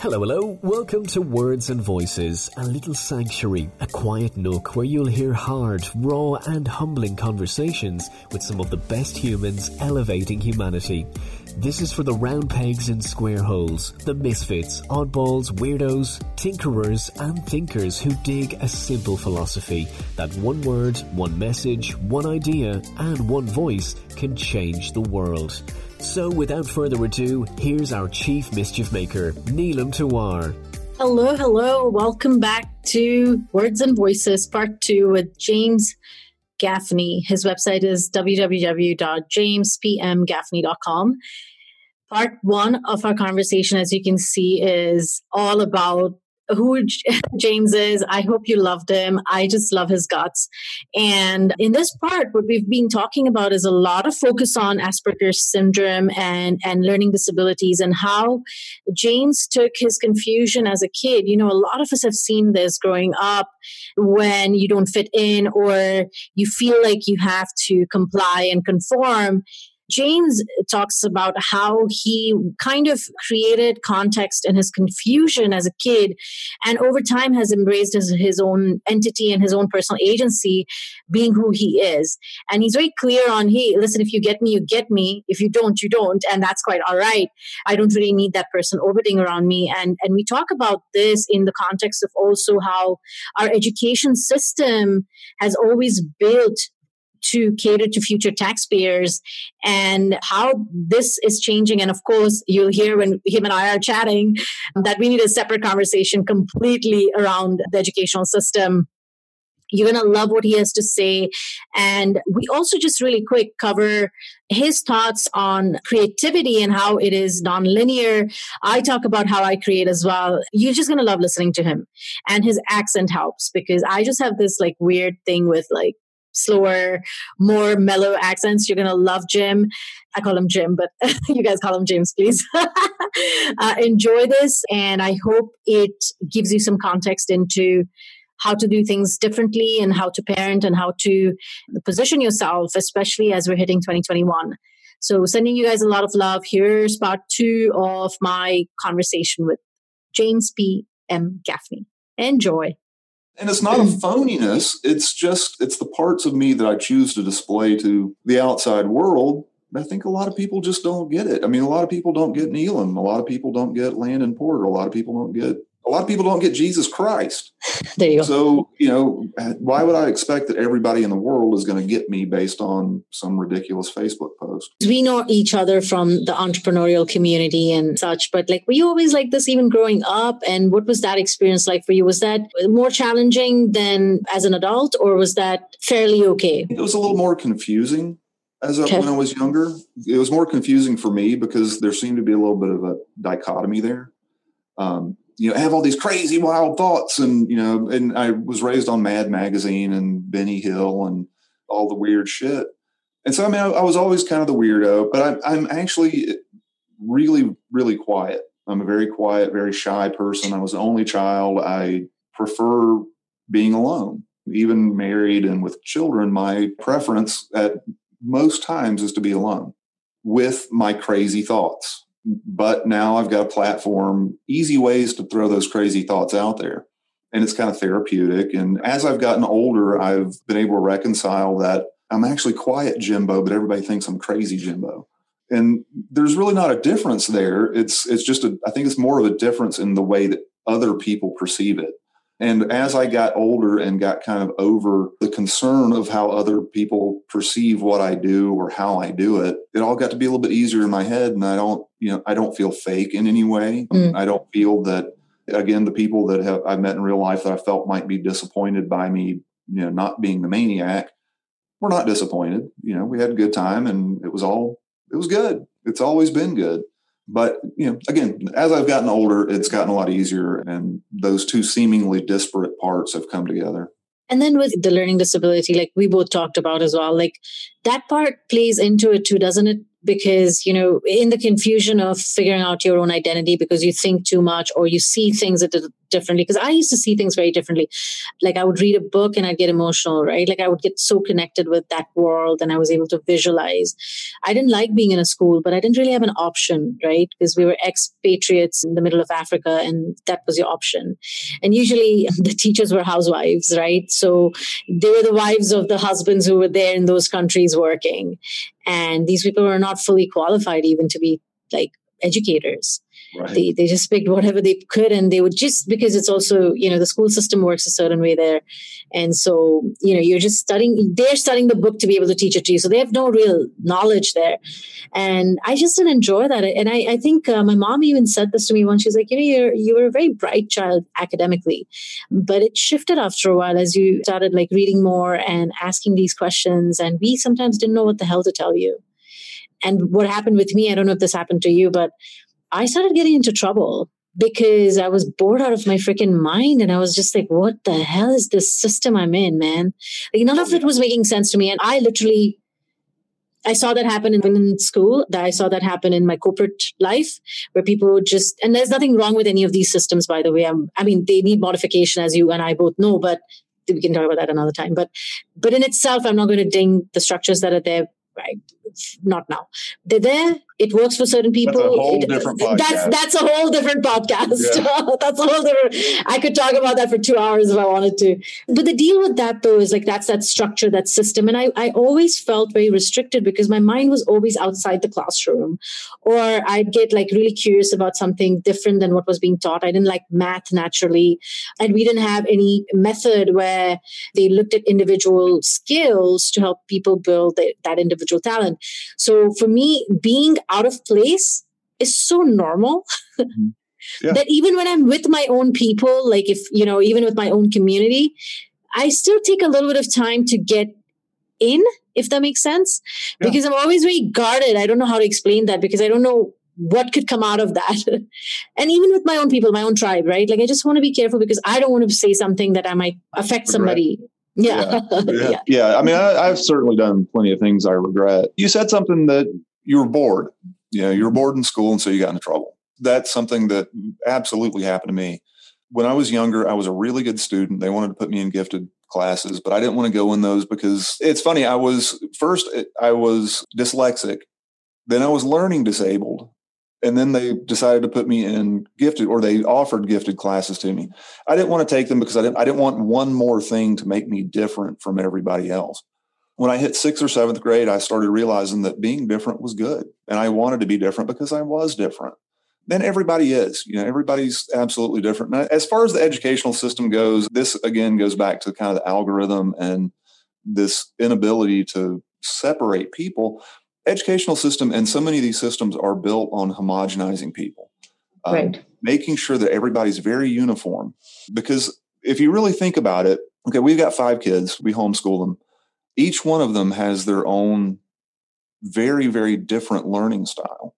Hello, hello. Welcome to Words and Voices, a little sanctuary, a quiet nook where you'll hear hard, raw, and humbling conversations with some of the best humans elevating humanity. This is for the round pegs in square holes, the misfits, oddballs, weirdos, tinkerers, and thinkers who dig a simple philosophy that one word, one message, one idea, and one voice can change the world. So, without further ado, here's our chief mischief maker, Neelam Tawar. Hello, hello. Welcome back to Words and Voices, part two with James Gaffney. His website is www.jamespmgaffney.com. Part one of our conversation, as you can see, is all about who James is. I hope you loved him. I just love his guts. And in this part, what we've been talking about is a lot of focus on Asperger's syndrome and, and learning disabilities and how James took his confusion as a kid. You know, a lot of us have seen this growing up when you don't fit in or you feel like you have to comply and conform James talks about how he kind of created context in his confusion as a kid and over time has embraced his, his own entity and his own personal agency being who he is. And he's very clear on, hey, listen, if you get me, you get me. If you don't, you don't. And that's quite all right. I don't really need that person orbiting around me. And, and we talk about this in the context of also how our education system has always built to cater to future taxpayers and how this is changing. And of course, you'll hear when him and I are chatting that we need a separate conversation completely around the educational system. You're going to love what he has to say. And we also just really quick cover his thoughts on creativity and how it is nonlinear. I talk about how I create as well. You're just going to love listening to him. And his accent helps because I just have this like weird thing with like slower, more mellow accents. You're going to love Jim. I call him Jim, but you guys call him James, please. uh, enjoy this, and I hope it gives you some context into how to do things differently and how to parent and how to position yourself, especially as we're hitting 2021. So, sending you guys a lot of love. Here's part two of my conversation with James P. M. Gaffney. Enjoy. And it's not a phoniness. It's just, it's the parts of me that I choose to display to the outside world. I think a lot of people just don't get it. I mean, a lot of people don't get Neelam. A lot of people don't get Landon Porter. A lot of people don't get a lot of people don't get Jesus Christ. There you go. So, you know, why would I expect that everybody in the world is going to get me based on some ridiculous Facebook post? We know each other from the entrepreneurial community and such, but like, were you always like this even growing up? And what was that experience like for you? Was that more challenging than as an adult, or was that fairly okay? It was a little more confusing as okay. when I was younger. It was more confusing for me because there seemed to be a little bit of a dichotomy there. Um, you know, have all these crazy wild thoughts. And, you know, and I was raised on Mad Magazine and Benny Hill and all the weird shit. And so, I mean, I, I was always kind of the weirdo, but I, I'm actually really, really quiet. I'm a very quiet, very shy person. I was the only child. I prefer being alone. Even married and with children, my preference at most times is to be alone with my crazy thoughts but now I've got a platform, easy ways to throw those crazy thoughts out there. And it's kind of therapeutic. And as I've gotten older, I've been able to reconcile that I'm actually quiet Jimbo, but everybody thinks I'm crazy Jimbo. And there's really not a difference there. It's it's just a I think it's more of a difference in the way that other people perceive it. And as I got older and got kind of over the concern of how other people perceive what I do or how I do it, it all got to be a little bit easier in my head. And I don't, you know, I don't feel fake in any way. Mm. I don't feel that, again, the people that have I've met in real life that I felt might be disappointed by me, you know, not being the maniac, we're not disappointed. You know, we had a good time and it was all, it was good. It's always been good. But you know, again, as I've gotten older, it's gotten a lot easier, and those two seemingly disparate parts have come together. And then with the learning disability, like we both talked about as well, like that part plays into it too, doesn't it? Because, you know, in the confusion of figuring out your own identity because you think too much or you see things that differently because I used to see things very differently. Like I would read a book and I'd get emotional, right? Like I would get so connected with that world and I was able to visualize. I didn't like being in a school, but I didn't really have an option, right? Because we were expatriates in the middle of Africa and that was your option. And usually the teachers were housewives, right? So they were the wives of the husbands who were there in those countries working. And these people were not fully qualified even to be like educators. Right. They, they just picked whatever they could and they would just because it's also you know the school system works a certain way there. And so you know you're just studying they're studying the book to be able to teach it to you. So they have no real knowledge there. And i just didn't enjoy that. And i, I think uh, my mom even said this to me once. She's like you know you're you were a very bright child academically but it shifted after a while as you started like reading more and asking these questions. And we sometimes didn't know what the hell to tell you. And what happened with me i don't know if this happened to you but I started getting into trouble because I was bored out of my freaking mind. And I was just like, what the hell is this system I'm in, man? Like, none of it was making sense to me. And I literally, I saw that happen in, in school. That I saw that happen in my corporate life, where people just, and there's nothing wrong with any of these systems, by the way. I'm, I mean, they need modification, as you and I both know, but we can talk about that another time. But, but in itself, I'm not going to ding the structures that are there. Right, not now. They're there it works for certain people. That's a whole it, different podcast. That's that's a whole different podcast. Yeah. that's a whole different. I could talk about that for two hours if I wanted to. But the deal with that though is like that's that structure, that system, and I I always felt very restricted because my mind was always outside the classroom, or I'd get like really curious about something different than what was being taught. I didn't like math naturally, and we didn't have any method where they looked at individual skills to help people build the, that individual talent. So for me, being out of place is so normal mm-hmm. yeah. that even when I'm with my own people, like if, you know, even with my own community, I still take a little bit of time to get in, if that makes sense. Yeah. Because I'm always very guarded. I don't know how to explain that because I don't know what could come out of that. and even with my own people, my own tribe, right? Like I just want to be careful because I don't want to say something that I might affect somebody. Yeah. Yeah. yeah. yeah. I mean, I, have certainly done plenty of things I regret. You said something that you were bored. You know, you were bored in school, and so you got into trouble. That's something that absolutely happened to me. When I was younger, I was a really good student. They wanted to put me in gifted classes, but I didn't want to go in those because it's funny. I was first, I was dyslexic, then I was learning disabled, and then they decided to put me in gifted or they offered gifted classes to me i didn't want to take them because i didn't, I didn't want one more thing to make me different from everybody else when I hit sixth or seventh grade, I started realizing that being different was good. And I wanted to be different because I was different. Then everybody is, you know, everybody's absolutely different. Now, as far as the educational system goes, this again goes back to kind of the algorithm and this inability to separate people. Educational system and so many of these systems are built on homogenizing people, um, right. making sure that everybody's very uniform. Because if you really think about it, okay, we've got five kids, we homeschool them each one of them has their own very, very different learning style.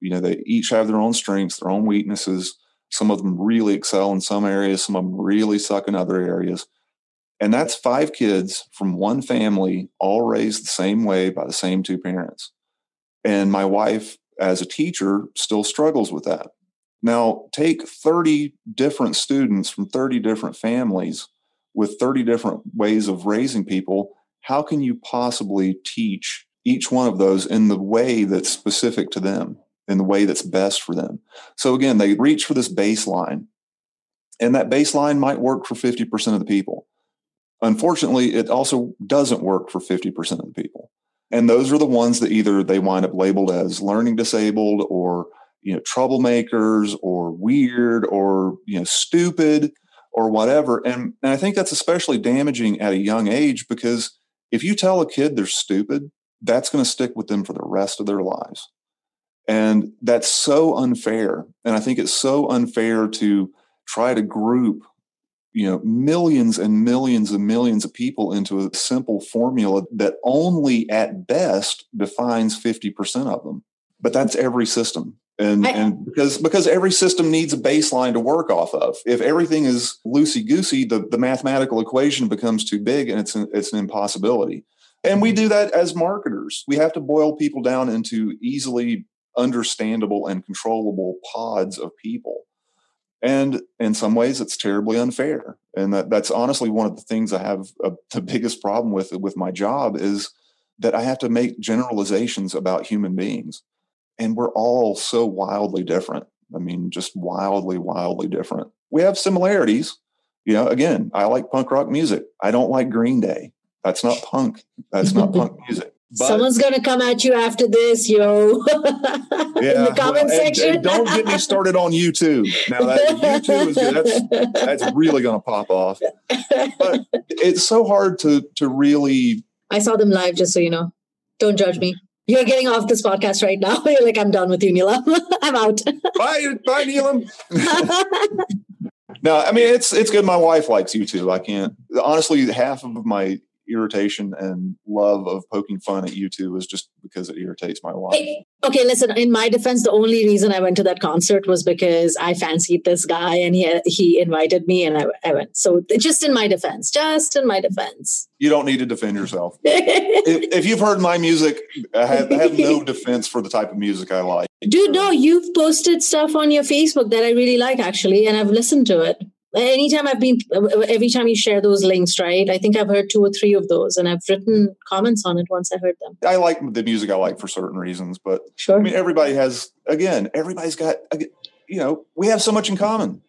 You know, they each have their own strengths, their own weaknesses. Some of them really excel in some areas, some of them really suck in other areas. And that's five kids from one family, all raised the same way by the same two parents. And my wife, as a teacher, still struggles with that. Now, take 30 different students from 30 different families with 30 different ways of raising people how can you possibly teach each one of those in the way that's specific to them, in the way that's best for them? So again, they reach for this baseline, and that baseline might work for 50% of the people. Unfortunately, it also doesn't work for 50% of the people. And those are the ones that either they wind up labeled as learning disabled or you know troublemakers or weird or you know stupid or whatever and, and i think that's especially damaging at a young age because if you tell a kid they're stupid, that's going to stick with them for the rest of their lives. And that's so unfair. And I think it's so unfair to try to group, you know, millions and millions and millions of people into a simple formula that only at best defines 50% of them. But that's every system and I, and because because every system needs a baseline to work off of. If everything is loosey goosey, the, the mathematical equation becomes too big, and it's an, it's an impossibility. And we mm-hmm. do that as marketers. We have to boil people down into easily understandable and controllable pods of people. And in some ways, it's terribly unfair. And that, that's honestly one of the things I have a, the biggest problem with with my job is that I have to make generalizations about human beings. And we're all so wildly different. I mean, just wildly, wildly different. We have similarities. You know, again, I like punk rock music. I don't like Green Day. That's not punk. That's not punk music. But, Someone's gonna come at you after this, yo. yeah, in the comment well, section. And, and don't get me started on U2. Now that U2 is good. That's that's really gonna pop off. But it's so hard to to really. I saw them live, just so you know. Don't judge me. You're getting off this podcast right now. You're like, I'm done with you, Neelam. I'm out. bye, bye, Neelam. no, I mean it's it's good. My wife likes U2. I can't honestly. Half of my irritation and love of poking fun at U2 is just because it irritates my wife. Okay, listen, in my defense, the only reason I went to that concert was because I fancied this guy and he he invited me and I, I went. So just in my defense, just in my defense. You don't need to defend yourself. if, if, you've heard my music, I have, I have no defense for the type of music I like. Dude, no, you've posted stuff on your Facebook that I really like actually, and I've listened to it anytime I've been, every time you share those links, right? I think I've heard two or three of those, and I've written comments on it once I heard them. I like the music I like for certain reasons, but sure. I mean, everybody has. Again, everybody's got. You know, we have so much in common.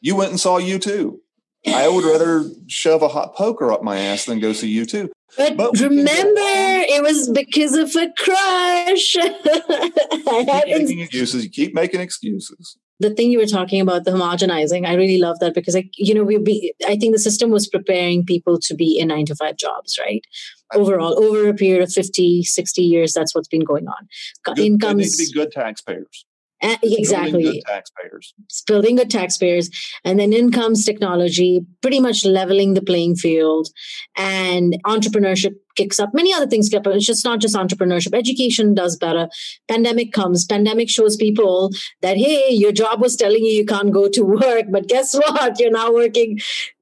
You went and saw U2. I would rather shove a hot poker up my ass than go see U2. But, but remember, it was because of a crush. keep making excuses. You keep making excuses the thing you were talking about the homogenizing i really love that because like you know we be i think the system was preparing people to be in 9 to 5 jobs right? Overall over a period of 50 60 years that's what's been going on. Good, incomes need to be good taxpayers exactly. good taxpayers. Building good taxpayers. And then incomes technology pretty much leveling the playing field. And entrepreneurship kicks up. Many other things get up it's just not just entrepreneurship. Education does better. Pandemic comes. Pandemic shows people that hey your job was telling you you can't go to work but guess what? You're now working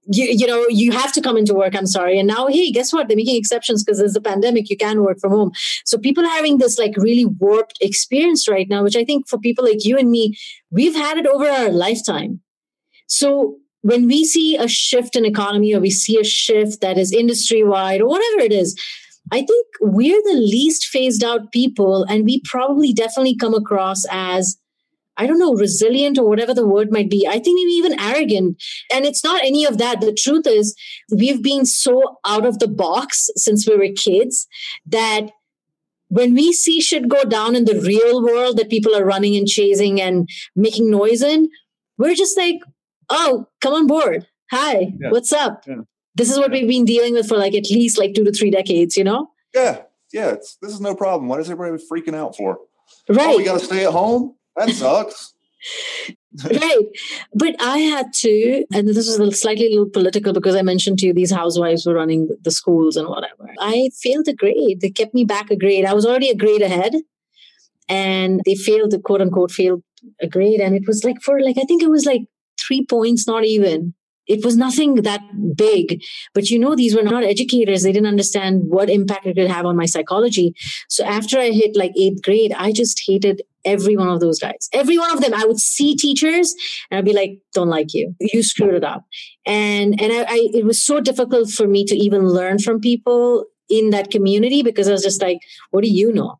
you, you know you have to come into work i'm sorry. And now hey guess what? They're making exceptions because there's a pandemic you can work from home. So people are having this like really warped experience right now which i think for people like you and me we've had it over our lifetime. So when we see a shift in economy or we see a shift that is industry wide or whatever it is i think we're the least phased out people and we probably definitely come across as I don't know, resilient or whatever the word might be. I think maybe even arrogant. And it's not any of that. The truth is, we've been so out of the box since we were kids that when we see shit go down in the real world that people are running and chasing and making noise in, we're just like, oh, come on board. Hi, yeah. what's up? Yeah. This is what we've been dealing with for like at least like two to three decades, you know? Yeah, yeah. this is no problem. What is everybody freaking out for? Right. Oh, we got to stay at home. That sucks. right. But I had to, and this is a slightly a little political because I mentioned to you these housewives were running the schools and whatever. I failed a grade. They kept me back a grade. I was already a grade ahead. And they failed the quote unquote failed a grade. And it was like for like, I think it was like three points, not even it was nothing that big but you know these were not educators. They didn't understand what impact it could have on my psychology. So after i hit like eighth grade i just hated every one of those guys. Every one of them. I would see teachers and i'd be like don't like you. You screwed it up. And and I, I it was so difficult for me to even learn from people in that community because i was just like what do you know?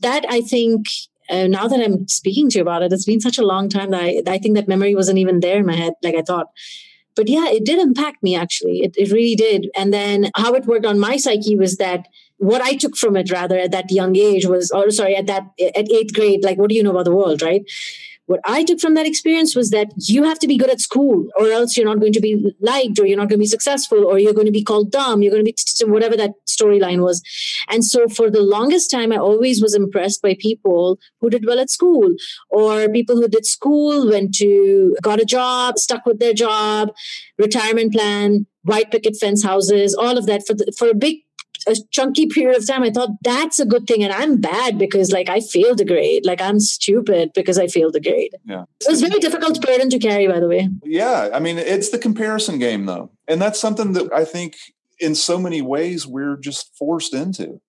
That i think uh, now that i'm speaking to you about it it's been such a long time that I, I think that memory wasn't even there in my head. Like i thought but yeah, it did impact me actually. It, it really did. And then how it worked on my psyche was that what I took from it rather at that young age was, or sorry, at that, at eighth grade, like, what do you know about the world, right? What I took from that experience was that you have to be good at school, or else you're not going to be liked, or you're not going to be successful, or you're going to be called dumb. You're going to be whatever that storyline was. And so, for the longest time, I always was impressed by people who did well at school, or people who did school, went to, got a job, stuck with their job, retirement plan, white picket fence houses, all of that for the, for a big a chunky period of time, I thought that's a good thing. And I'm bad because like I failed a grade. Like I'm stupid because I failed a grade. Yeah. It was very difficult burden to carry, by the way. Yeah. I mean, it's the comparison game though. And that's something that I think in so many ways we're just forced into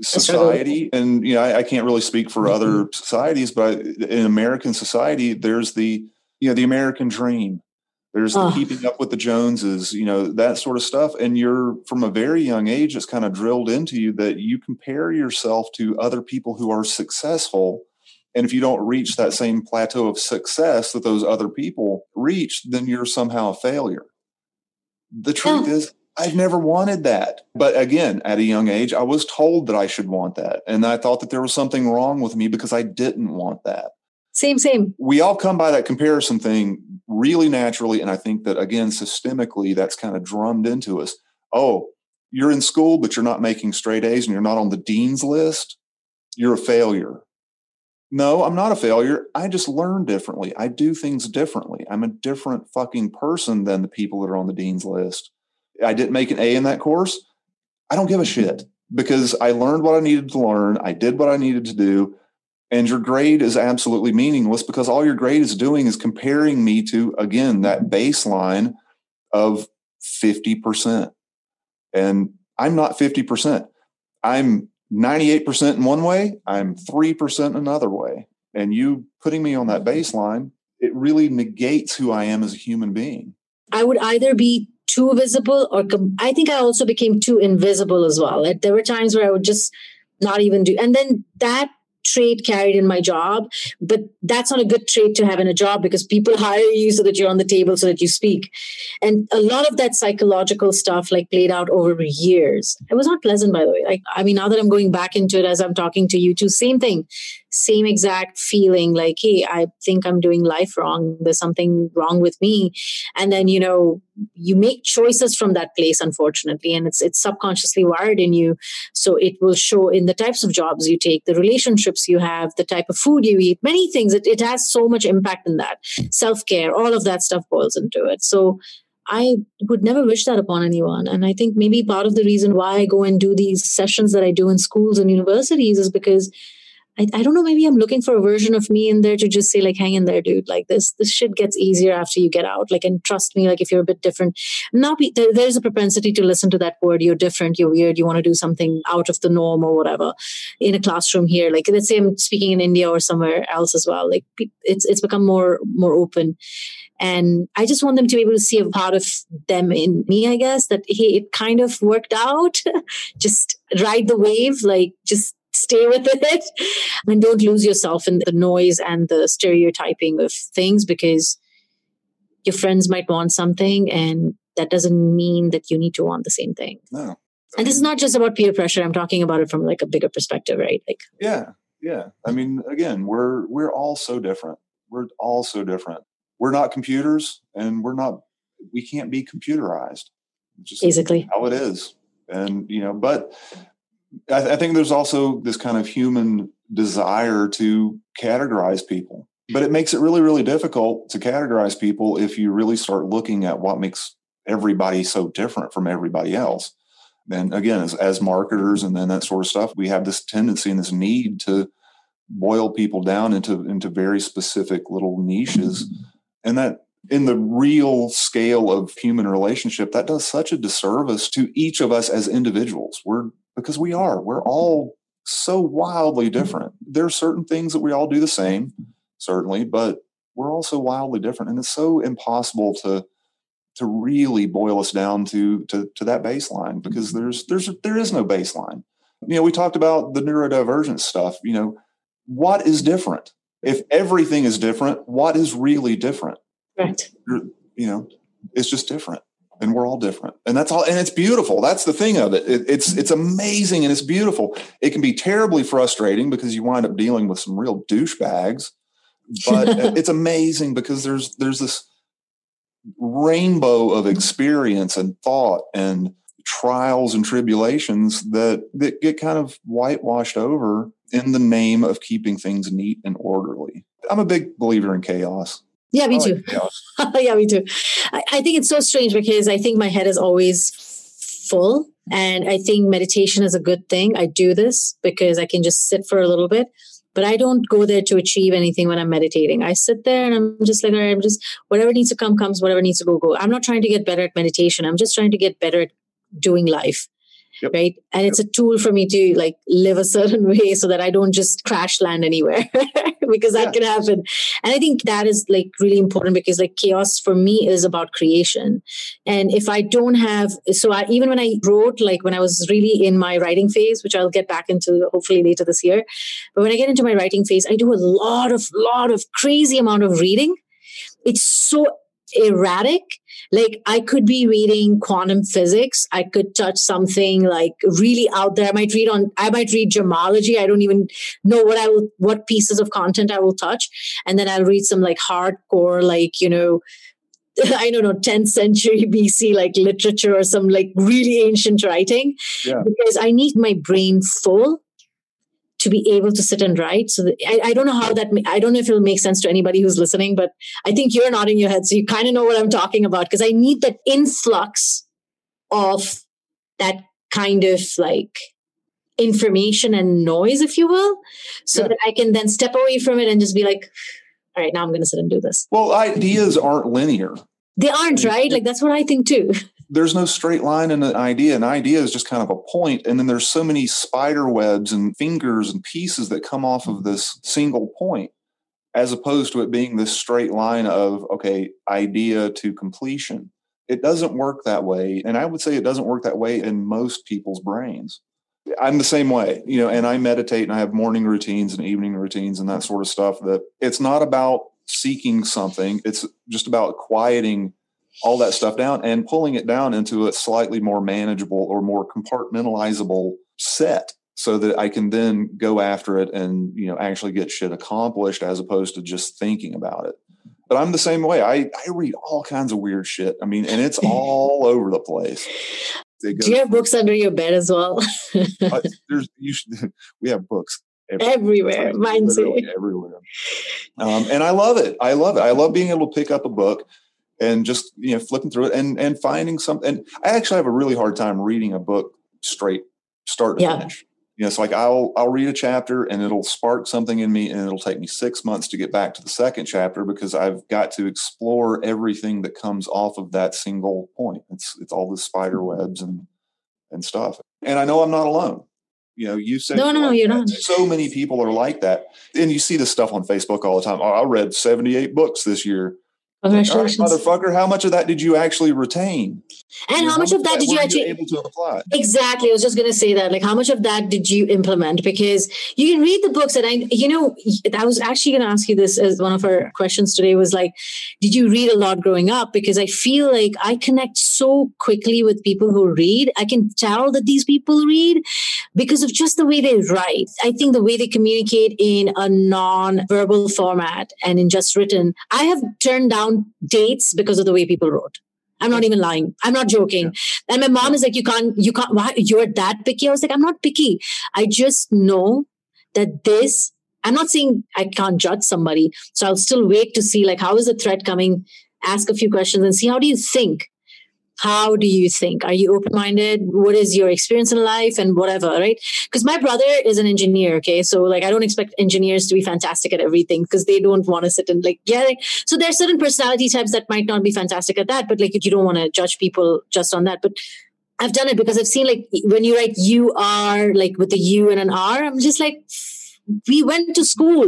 society and you know I, I, can't really speak for other mm-hmm. societies but in american society there's the you know, the American dream. There's the keeping up with the Joneses, you know, that sort of stuff. And you're from a very young age, it's kind of drilled into you that you compare yourself to other people who are successful. And if you don't reach that same plateau of success that those other people reach, then you're somehow a failure. The truth yeah. is, I've never wanted that. But again, at a young age, I was told that I should want that. And I thought that there was something wrong with me because I didn't want that. Same, same. We all come by that comparison thing really naturally. And I think that, again, systemically, that's kind of drummed into us. Oh, you're in school, but you're not making straight A's and you're not on the dean's list. You're a failure. No, I'm not a failure. I just learn differently. I do things differently. I'm a different fucking person than the people that are on the dean's list. I didn't make an A in that course. I don't give a mm-hmm. shit because I learned what I needed to learn. I did what I needed to do. And your grade is absolutely meaningless because all your grade is doing is comparing me to, again, that baseline of 50%. And I'm not 50%. I'm 98% in one way, I'm 3% in another way. And you putting me on that baseline, it really negates who I am as a human being. I would either be too visible or com- I think I also became too invisible as well. There were times where I would just not even do. And then that trait carried in my job, but that's not a good trait to have in a job because people hire you so that you're on the table so that you speak. And a lot of that psychological stuff like played out over years. It was not pleasant, by the way. Like, I mean, now that I'm going back into it as I'm talking to you too, same thing same exact feeling like hey i think i'm doing life wrong. There's something wrong with me. And then you know you make choices from that place unfortunately and it's it's subconsciously wired in you. So it will show in the types of jobs you take the relationships you have the type of food you eat many things. It, it has so much impact in that. Self-care all of that stuff boils into it. So I would never wish that upon anyone. And I think maybe part of the reason why I go and do these sessions that I do in schools and universities is because I, I don't know, maybe I'm looking for a version of me in there to just say, like, hang in there, dude. Like this, this shit gets easier after you get out. Like, and trust me, like if you're a bit different, now be, there, there's a propensity to listen to that word. You're different, you're weird, you want to do something out of the norm or whatever in a classroom here. Like let's say I'm speaking in India or somewhere else as well. Like it's it's become more more open. And I just want them to be able to see a part of them in me, I guess, that hey, it kind of worked out. just ride the wave, like just stay with it and don't lose yourself in the noise and the stereotyping of things because your friends might want something and that doesn't mean that you need to want the same thing. No. And this is not just about peer pressure. I'm talking about it from like a bigger perspective, right? Like Yeah. Yeah. I mean, again, we're we're all so different. We're all so different. We're not computers and we're not we can't be computerized. Just Basically. how it is. And you know, but I, I think there's also this kind of human desire to categorize people but it makes it really really difficult to categorize people if you really start looking at what makes everybody so different from everybody else. And again as, as marketers and then that sort of stuff we have this tendency and this need to boil people down into into very specific little niches. And that in the real scale of human relationship that does such a disservice to each of us as individuals. We're because we are. We're all so wildly mm-hmm. different. There are certain things that we all do the same, certainly, but we're also wildly different. And it's so impossible to to really boil us down to to, to that baseline because mm-hmm. there's there's there is no baseline. You know, we talked about the neurodivergent stuff. You know, what is different? If everything is different, what is really different? Right. you know, it's just different and we're all different and that's all and it's beautiful that's the thing of it. it. it's it's amazing and it's beautiful it can be terribly frustrating because you wind up dealing with some real douchebags but it's amazing because there's there's this rainbow of experience and thought and trials and tribulations that that get kind of whitewashed over in the name of keeping things neat and orderly i'm a big believer in chaos yeah, me oh, too. yeah, me too. I, I think it's so strange because I think my head is always full. And I think meditation is a good thing. I do this because I can just sit for a little bit, but I don't go there to achieve anything when I'm meditating. I sit there and I'm just like, all right, I'm just whatever needs to come, comes, whatever needs to go, go. I'm not trying to get better at meditation. I'm just trying to get better at doing life. Yep. right? And it's a tool for me to like live a certain way so that I don't just crash land anywhere because that yeah. can happen. And I think that is like really important because like chaos for me is about creation. And if I don't have, so I, even when I wrote, like when I was really in my writing phase, which I'll get back into hopefully later this year, but when I get into my writing phase, I do a lot of, lot of crazy amount of reading. It's so erratic. Like i could be reading quantum physics. I could touch something like really out there. I might read on i might read gemology. I don't even know what i will what pieces of content i will touch. And then i'll read some like hardcore like you know I don't know, 10th century BC, like literature or some like really ancient writing, yeah. because I need my brain full to be able to sit and write. So I, I, don't know how that, I don't know if it'll make sense to anybody who's listening, but I think you're nodding your head. So you kind of know what I'm talking about because I need that influx of that kind of like information and noise, if you will, so yeah. that I can then step away from it and just be like, all right, now I'm going to sit and do this. Well, ideas aren't linear. They aren't, right? Like that's what I think too. there's no straight line in an idea. An idea is just kind of a point, and then there's so many spider webs and fingers and pieces that come off of this single point, as opposed to it being this straight line of okay, idea to completion. It doesn't work that way, and I would say it doesn't work that way in most people's brains. I'm the same way, you know, and I meditate and I have morning routines and evening routines and that sort of stuff. That it's not about seeking something; it's just about quieting all that stuff down and pulling it down into a slightly more manageable or more compartmentalizable set so that I can then go after it and you know actually get shit accomplished as opposed to just thinking about it. But I'm the same way. I, I read all kinds of weird shit. I mean, and it's all over the place. Do you have books under your bed as well? uh, there's you should, we have books everywhere. everywhere. Mine too. Everywhere. Um, and I love it. I love it. I love being able to pick up a book and just you know flipping through it and and finding something. And I actually have a really hard time reading a book straight, start to yeah. finish. You know, it's like I'll I'll read a chapter and it'll spark something in me, and it'll take me six months to get back to the second chapter because I've got to explore everything that comes off of that single point. It's it's all the spider mm-hmm. webs and and stuff. And I know I'm not alone. You know, you said no, no, no, you're not. So many people are like that, and you see this stuff on Facebook all the time. Oh, I read 78 books this year. Congratulations, right, motherfucker! How much of that did you actually retain? And how, much of that, did you actually able to apply? Exactly. I was just going to say that. Like, how much of that did you implement? Because you can read the books, and I, you know, I was actually going to ask you this as one of our questions today. Was like, did you read a lot growing up? Because I feel like I connect so quickly with people who read. I can tell that these people read because of just the way they write. I think the way they communicate in a non-verbal format and in just written. I have turned down down dates because of the way people wrote. I'm not even lying. I'm not joking. Yeah. And my mom is like, you can't, you can't, why you're that picky? I was like, I'm not picky. I just know that this, I'm not saying I can't judge somebody. So I'll still wait to see like, how is the threat coming? Ask a few questions and see how do you think? How do you think? Are you open-minded? What is your experience in life and whatever right? Because my brother is an engineer okay? So like i don't expect engineers to be fantastic at everything because they don't want to sit and like yeah like, so there are certain personality types that might not be fantastic at that but like you don't want to judge people just on that. But i've done it because i've seen like when you write you are like with a u and an r i'm just like we went to school.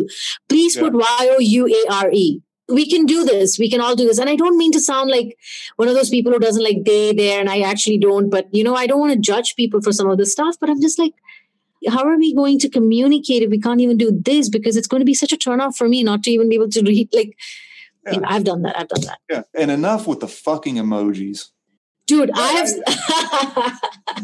Please yeah. put y-o-u-a-r-e we can do this we can all do this. And i don't mean to sound like one of those people who doesn't like they there and i actually don't but you know i don't want to judge people for some of this stuff but i'm just like how are we going to communicate if we can't even do this? Because it's going to be such a turnoff for me not to even be able to read like yeah. you know, i've done that i've done that. Yeah and enough with the fucking emojis dude i have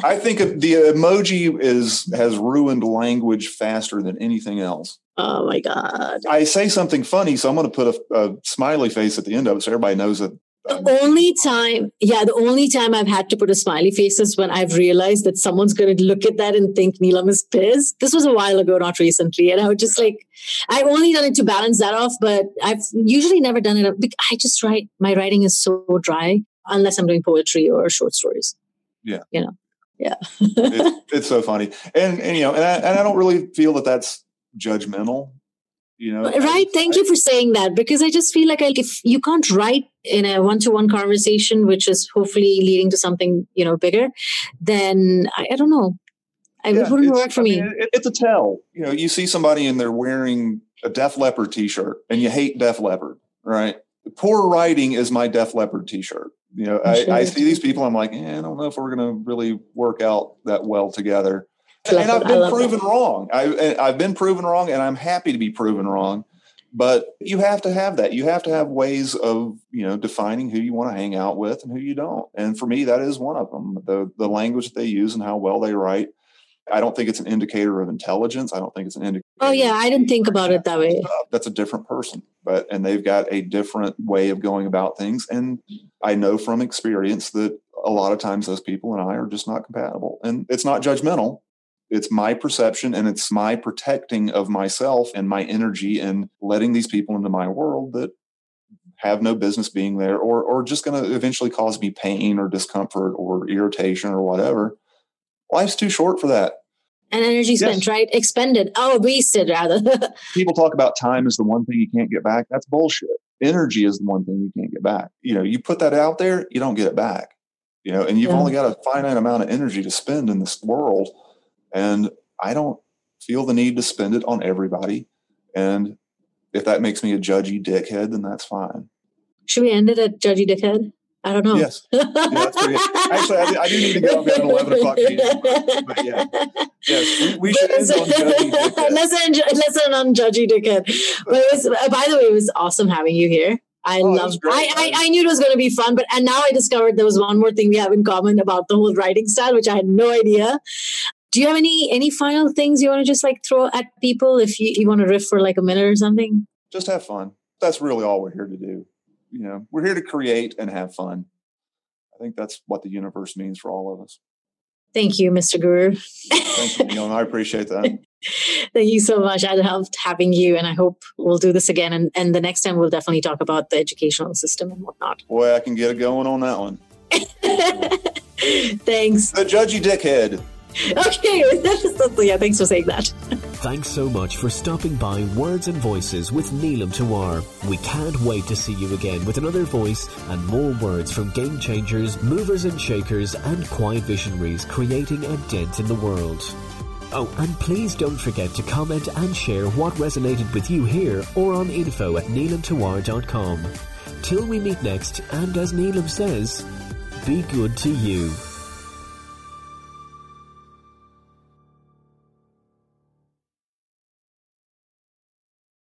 i think the emoji is has ruined language faster than anything else. Oh my god. I say something funny so i'm going to put a, a, smiley face at the end of it so everybody knows that the only time yeah the only time i've had to put a smiley face is when i've realized that someone's going to look at that and think neelam is pissed. This was a while ago not recently and i would just like i've only done it to balance that off but i've usually never done it i just write my writing is so dry unless I'm doing poetry or short stories. Yeah. You know, yeah. it's, it's, so funny. And, and, you know, and I, and I don't really feel that that's judgmental. You know, right? I, Thank I, you for saying that because I just feel like if you can't write in a one-to-one conversation, which is hopefully leading to something you know bigger, then I, I don't know. I, yeah, it wouldn't work for I me. Mean, it, it's a tell. You know, you see somebody and they're wearing a Def Leppard T-shirt, and you hate Def Leppard, right? Poor writing is my Def Leppard T-shirt. You know, I, I, see these people. I'm like, eh, I don't know if we're going to really work out that well together. And I've been proven wrong. I, I've been proven wrong, and I'm happy to be proven wrong. But you have to have that. You have to have ways of you know defining who you want to hang out with and who you don't. And for me, that is one of them. The the language that they use and how well they write. I don't think it's an indicator of intelligence. I don't think it's an indicator. Oh yeah, I didn't think about it that way. That's a different person, but and they've got a different way of going about things. And I know from experience that a lot of times those people and I are just not compatible. And it's not judgmental. It's my perception and it's my protecting of myself and my energy and letting these people into my world that have no business being there or or just going to eventually cause me pain or discomfort or irritation or whatever. Life's too short for that. And energy spent, yes. right? Expended. Oh, wasted rather. People talk about time as the one thing you can't get back. That's bullshit. Energy is the one thing you can't get back. You know, you put that out there, you don't get it back. You know, and you've yeah. only got a finite amount of energy to spend in this world and I don't feel the need to spend it on everybody. And if that makes me a judgy dickhead, then that's fine. Should we end it at judgy dickhead? I don't know. Yes. Yeah, Actually, I, I, do need to. I've got an 11 o'clock meeting. But yeah. Yes, we, we should end on judgy dickhead. Let's end on judgy dickhead. But it was, uh, by the way, it was awesome having you here. I oh, love. I, I, I knew it was going to be fun, but and now I discovered there was one more thing we have in common about the whole writing style, which I had no idea do you have any any final things you want to just like throw at people if you, you want to riff for like a minute or something just have fun that's really all we're here to do you know we're here to create and have fun. I think that's what the universe means for all of us. Thank you mr guru. Thank you Neil, i appreciate that. Thank you so much. I loved having you and i hope we'll do this again and, and the next time we'll definitely talk about the educational system and whatnot. Boy i can get it going on that one. Thanks. The judgy dickhead okay, yeah, thanks for saying that. Thanks so much for stopping by Words and Voices with Neelam Tawar. We can't wait to see you again with another voice and more words from game changers, movers and shakers, and quiet visionaries creating a dent in the world. Oh, and please don't forget to comment and share what resonated with you here or on info at neelamtawar.com. Till we meet next, and as Neelam says, be good to you.